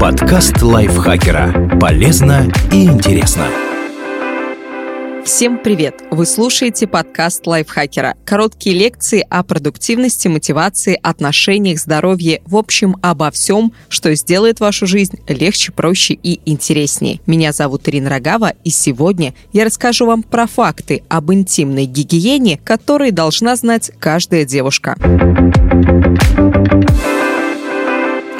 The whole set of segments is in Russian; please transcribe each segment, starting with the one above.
Подкаст лайфхакера. Полезно и интересно. Всем привет! Вы слушаете подкаст лайфхакера. Короткие лекции о продуктивности, мотивации, отношениях, здоровье, в общем, обо всем, что сделает вашу жизнь легче, проще и интереснее. Меня зовут Ирина Рогава, и сегодня я расскажу вам про факты об интимной гигиене, которые должна знать каждая девушка.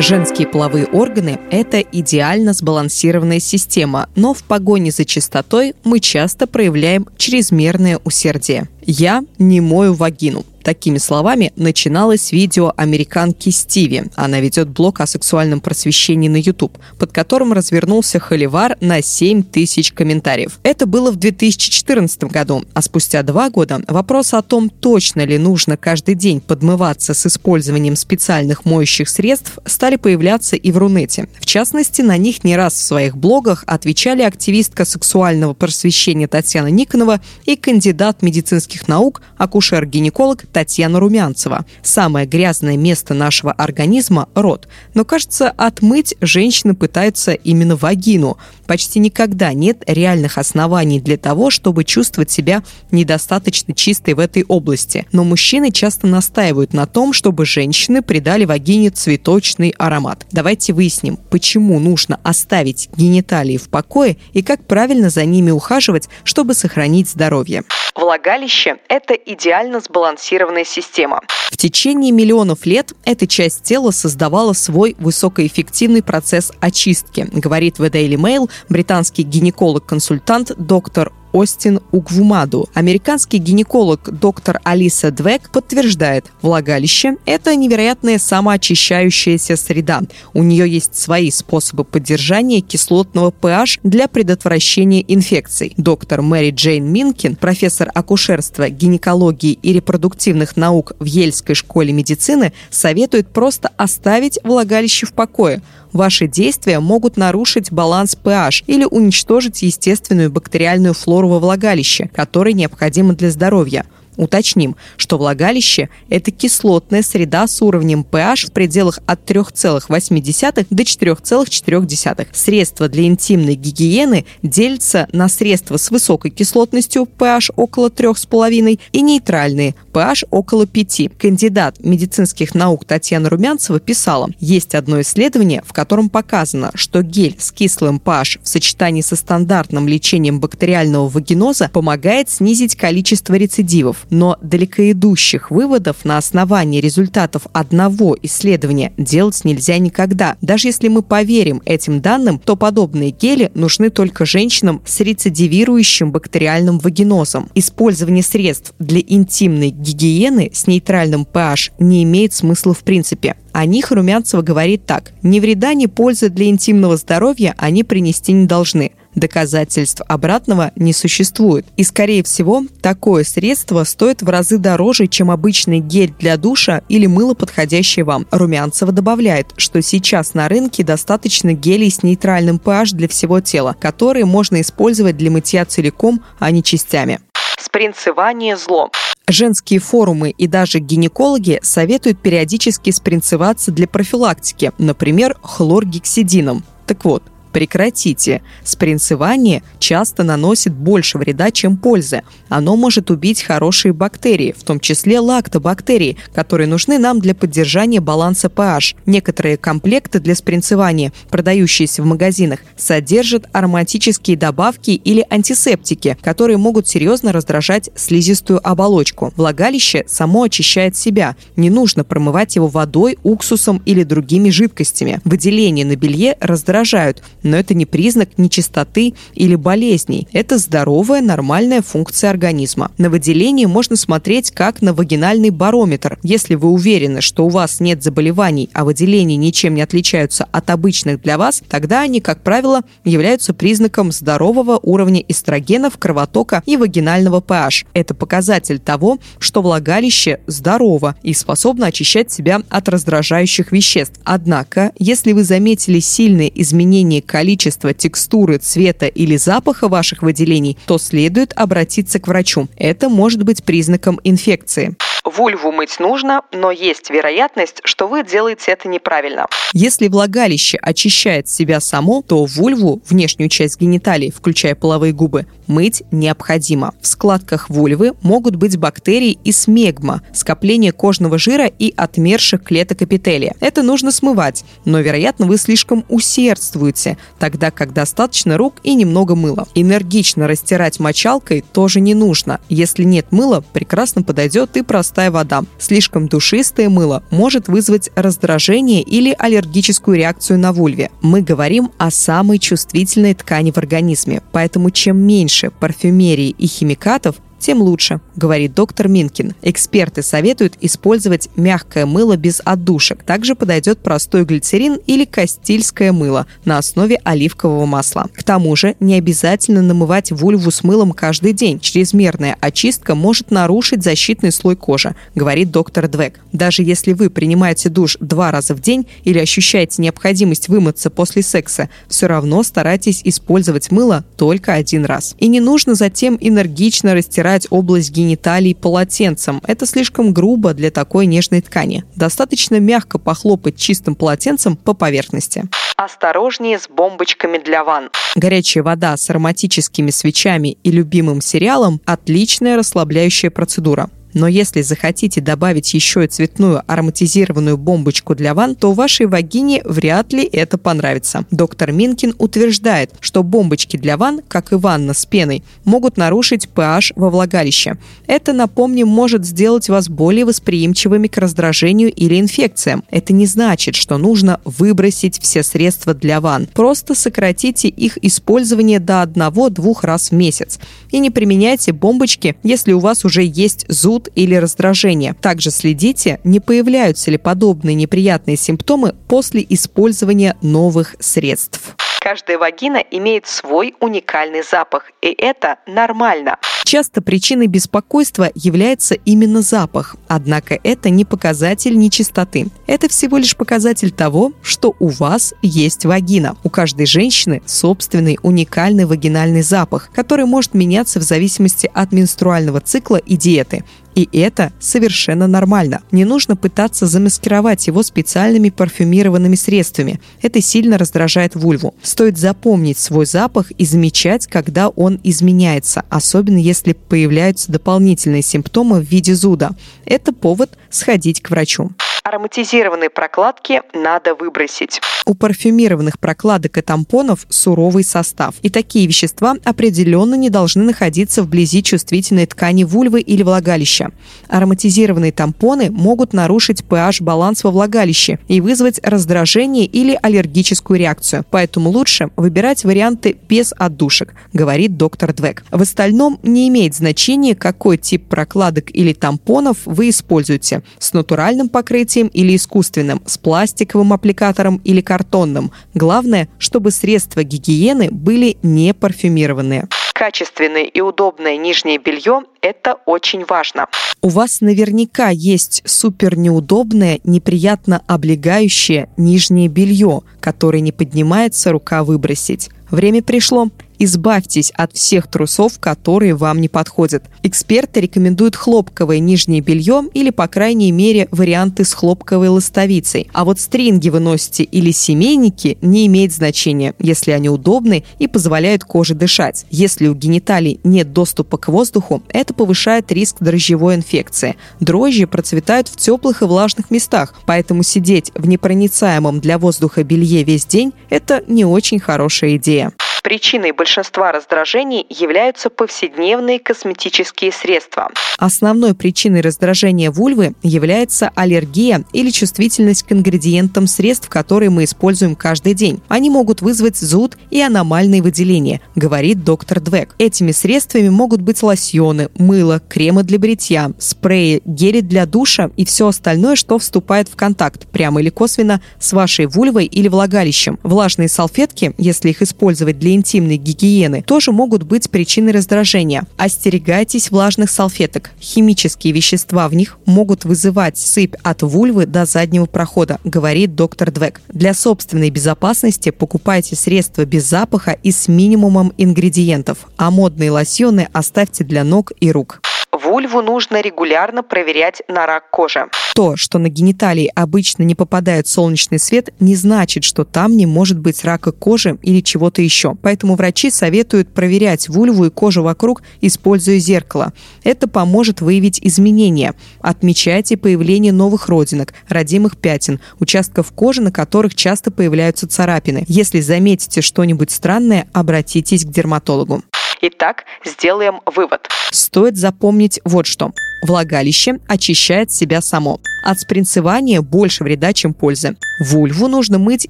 Женские половые органы – это идеально сбалансированная система, но в погоне за чистотой мы часто проявляем чрезмерное усердие. Я не мою вагину. Такими словами начиналось видео американки Стиви. Она ведет блог о сексуальном просвещении на YouTube, под которым развернулся холивар на 7 тысяч комментариев. Это было в 2014 году, а спустя два года вопрос о том, точно ли нужно каждый день подмываться с использованием специальных моющих средств, стали появляться и в Рунете. В частности, на них не раз в своих блогах отвечали активистка сексуального просвещения Татьяна Никонова и кандидат медицинских наук, акушер-гинеколог Татьяна Румянцева. Самое грязное место нашего организма – рот. Но, кажется, отмыть женщины пытаются именно вагину. Почти никогда нет реальных оснований для того, чтобы чувствовать себя недостаточно чистой в этой области. Но мужчины часто настаивают на том, чтобы женщины придали вагине цветочный аромат. Давайте выясним, почему нужно оставить гениталии в покое и как правильно за ними ухаживать, чтобы сохранить здоровье. Влагалище – это идеально сбалансированная система. В течение миллионов лет эта часть тела создавала свой высокоэффективный процесс очистки, говорит в Daily Mail британский гинеколог-консультант доктор Остин Угвумаду. Американский гинеколог доктор Алиса Двек подтверждает, влагалище – это невероятная самоочищающаяся среда. У нее есть свои способы поддержания кислотного pH для предотвращения инфекций. Доктор Мэри Джейн Минкин, профессор акушерства, гинекологии и репродуктивных наук в Ельской школе медицины, советует просто оставить влагалище в покое – Ваши действия могут нарушить баланс pH или уничтожить естественную бактериальную флору во влагалище, которая необходима для здоровья. Уточним, что влагалище – это кислотная среда с уровнем pH в пределах от 3,8 до 4,4. Средства для интимной гигиены делятся на средства с высокой кислотностью pH около 3,5 и нейтральные pH около 5. Кандидат медицинских наук Татьяна Румянцева писала, есть одно исследование, в котором показано, что гель с кислым pH в сочетании со стандартным лечением бактериального вагиноза помогает снизить количество рецидивов но далекоидущих выводов на основании результатов одного исследования делать нельзя никогда. Даже если мы поверим этим данным, то подобные гели нужны только женщинам с рецидивирующим бактериальным вагинозом. Использование средств для интимной гигиены с нейтральным pH не имеет смысла в принципе. О них Румянцева говорит так. Ни вреда, ни пользы для интимного здоровья они принести не должны – Доказательств обратного не существует. И, скорее всего, такое средство стоит в разы дороже, чем обычный гель для душа или мыло, подходящее вам. Румянцева добавляет, что сейчас на рынке достаточно гелей с нейтральным pH для всего тела, которые можно использовать для мытья целиком, а не частями. Спринцевание зло. Женские форумы и даже гинекологи советуют периодически спринцеваться для профилактики, например, хлоргексидином. Так вот, Прекратите. Спринцевание часто наносит больше вреда, чем пользы. Оно может убить хорошие бактерии, в том числе лактобактерии, которые нужны нам для поддержания баланса pH. Некоторые комплекты для спринцевания, продающиеся в магазинах, содержат ароматические добавки или антисептики, которые могут серьезно раздражать слизистую оболочку. Влагалище само очищает себя. Не нужно промывать его водой, уксусом или другими жидкостями. Выделения на белье раздражают, но это не признак нечистоты или болезней. Это здоровая, нормальная функция организма. На выделение можно смотреть как на вагинальный барометр. Если вы уверены, что у вас нет заболеваний, а выделения ничем не отличаются от обычных для вас, тогда они, как правило, являются признаком здорового уровня эстрогенов, кровотока и вагинального pH. Это показатель того, что влагалище здорово и способно очищать себя от раздражающих веществ. Однако, если вы заметили сильные изменения количества, текстуры, цвета или запаха ваших выделений, то следует обратиться к врачу. Это может быть признаком инфекции. Вульву мыть нужно, но есть вероятность, что вы делаете это неправильно. Если влагалище очищает себя само, то вульву, внешнюю часть гениталий, включая половые губы, мыть необходимо. В складках вульвы могут быть бактерии и смегма, скопление кожного жира и отмерших клеток эпителия. Это нужно смывать, но, вероятно, вы слишком усердствуете, тогда как достаточно рук и немного мыла. Энергично растирать мочалкой тоже не нужно. Если нет мыла, прекрасно подойдет и простая вода. Слишком душистое мыло может вызвать раздражение или аллергическую реакцию на вульве. Мы говорим о самой чувствительной ткани в организме, поэтому чем меньше парфюмерии и химикатов, тем лучше, говорит доктор Минкин. Эксперты советуют использовать мягкое мыло без отдушек. Также подойдет простой глицерин или кастильское мыло на основе оливкового масла. К тому же не обязательно намывать вульву с мылом каждый день. Чрезмерная очистка может нарушить защитный слой кожи, говорит доктор Двек. Даже если вы принимаете душ два раза в день или ощущаете необходимость вымыться после секса, все равно старайтесь использовать мыло только один раз. И не нужно затем энергично растирать растирать область гениталий полотенцем. Это слишком грубо для такой нежной ткани. Достаточно мягко похлопать чистым полотенцем по поверхности. Осторожнее с бомбочками для ванн. Горячая вода с ароматическими свечами и любимым сериалом – отличная расслабляющая процедура. Но если захотите добавить еще и цветную ароматизированную бомбочку для ванн, то вашей вагине вряд ли это понравится. Доктор Минкин утверждает, что бомбочки для ванн, как и ванна с пеной, могут нарушить pH во влагалище. Это, напомним, может сделать вас более восприимчивыми к раздражению или инфекциям. Это не значит, что нужно выбросить все средства для ванн. Просто сократите их использование до одного-двух раз в месяц. И не применяйте бомбочки, если у вас уже есть зуд зуд или раздражение. Также следите, не появляются ли подобные неприятные симптомы после использования новых средств. Каждая вагина имеет свой уникальный запах, и это нормально. Часто причиной беспокойства является именно запах, однако это не показатель нечистоты. Это всего лишь показатель того, что у вас есть вагина. У каждой женщины собственный уникальный вагинальный запах, который может меняться в зависимости от менструального цикла и диеты. И это совершенно нормально. Не нужно пытаться замаскировать его специальными парфюмированными средствами. Это сильно раздражает вульву. Стоит запомнить свой запах и замечать, когда он изменяется, особенно если появляются дополнительные симптомы в виде зуда. Это повод сходить к врачу. Ароматизированные прокладки надо выбросить. У парфюмированных прокладок и тампонов суровый состав. И такие вещества определенно не должны находиться вблизи чувствительной ткани вульвы или влагалища. Ароматизированные тампоны могут нарушить pH-баланс во влагалище и вызвать раздражение или аллергическую реакцию. Поэтому лучше выбирать варианты без отдушек, говорит доктор Двек. В остальном не имеет значения, какой тип прокладок или тампонов вы используете – с натуральным покрытием покрытием или искусственным, с пластиковым аппликатором или картонным. Главное, чтобы средства гигиены были не парфюмированные. Качественное и удобное нижнее белье – это очень важно. У вас наверняка есть супер неудобное, неприятно облегающее нижнее белье, которое не поднимается рука выбросить. Время пришло. Избавьтесь от всех трусов, которые вам не подходят. Эксперты рекомендуют хлопковое нижнее белье или, по крайней мере, варианты с хлопковой ластовицей. А вот стринги вы носите или семейники не имеет значения, если они удобны и позволяют коже дышать. Если у гениталий нет доступа к воздуху, это повышает риск дрожжевой инфекции. Дрожжи процветают в теплых и влажных местах, поэтому сидеть в непроницаемом для воздуха белье весь день – это не очень хорошая идея. Причиной большинства раздражений являются повседневные косметические средства. Основной причиной раздражения вульвы является аллергия или чувствительность к ингредиентам средств, которые мы используем каждый день. Они могут вызвать зуд и аномальные выделения, говорит доктор Двек. Этими средствами могут быть лосьоны, мыло, кремы для бритья, спреи, гели для душа и все остальное, что вступает в контакт, прямо или косвенно, с вашей вульвой или влагалищем. Влажные салфетки, если их использовать для интимной гигиены тоже могут быть причиной раздражения. Остерегайтесь влажных салфеток. Химические вещества в них могут вызывать сыпь от вульвы до заднего прохода, говорит доктор Двек. Для собственной безопасности покупайте средства без запаха и с минимумом ингредиентов, а модные лосьоны оставьте для ног и рук. Вульву нужно регулярно проверять на рак кожи. То, что на гениталии обычно не попадает солнечный свет, не значит, что там не может быть рака кожи или чего-то еще. Поэтому врачи советуют проверять вульву и кожу вокруг, используя зеркало. Это поможет выявить изменения. Отмечайте появление новых родинок, родимых пятен, участков кожи, на которых часто появляются царапины. Если заметите что-нибудь странное, обратитесь к дерматологу. Итак, сделаем вывод. Стоит запомнить вот что. Влагалище очищает себя само. От спринцевания больше вреда, чем пользы. Вульву нужно мыть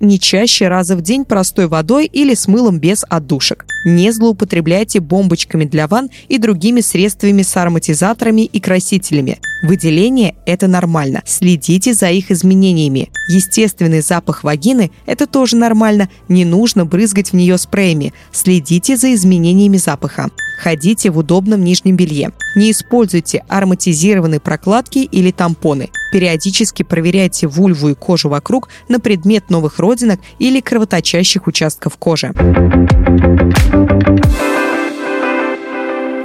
не чаще раза в день простой водой или с мылом без отдушек. Не злоупотребляйте бомбочками для ванн и другими средствами с ароматизаторами и красителями. Выделение – это нормально. Следите за их изменениями. Естественный запах вагины – это тоже нормально. Не нужно брызгать в нее спреями. Следите за изменениями запаха. Ходите в удобном нижнем белье. Не используйте ароматизированные прокладки или тампоны. Периодически проверяйте вульву и кожу вокруг на предмет новых родинок или кровоточащих участков кожи.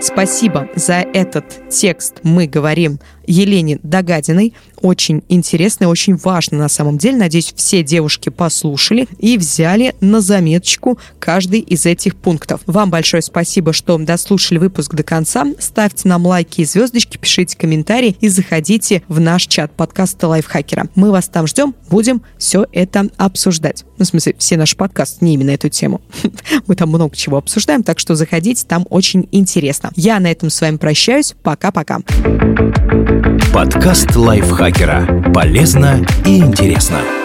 Спасибо за этот текст. Мы говорим Елене Догадиной. Очень интересно и очень важно на самом деле. Надеюсь, все девушки послушали и взяли на заметочку каждый из этих пунктов. Вам большое спасибо, что дослушали выпуск до конца. Ставьте нам лайки и звездочки, пишите комментарии и заходите в наш чат подкаста Лайфхакера. Мы вас там ждем, будем все это обсуждать. Ну, в смысле, все наши подкасты, не именно эту тему. Мы там много чего обсуждаем, так что заходите, там очень интересно. Я на этом с вами прощаюсь. Пока-пока. Подкаст лайфхакера. Полезно и интересно.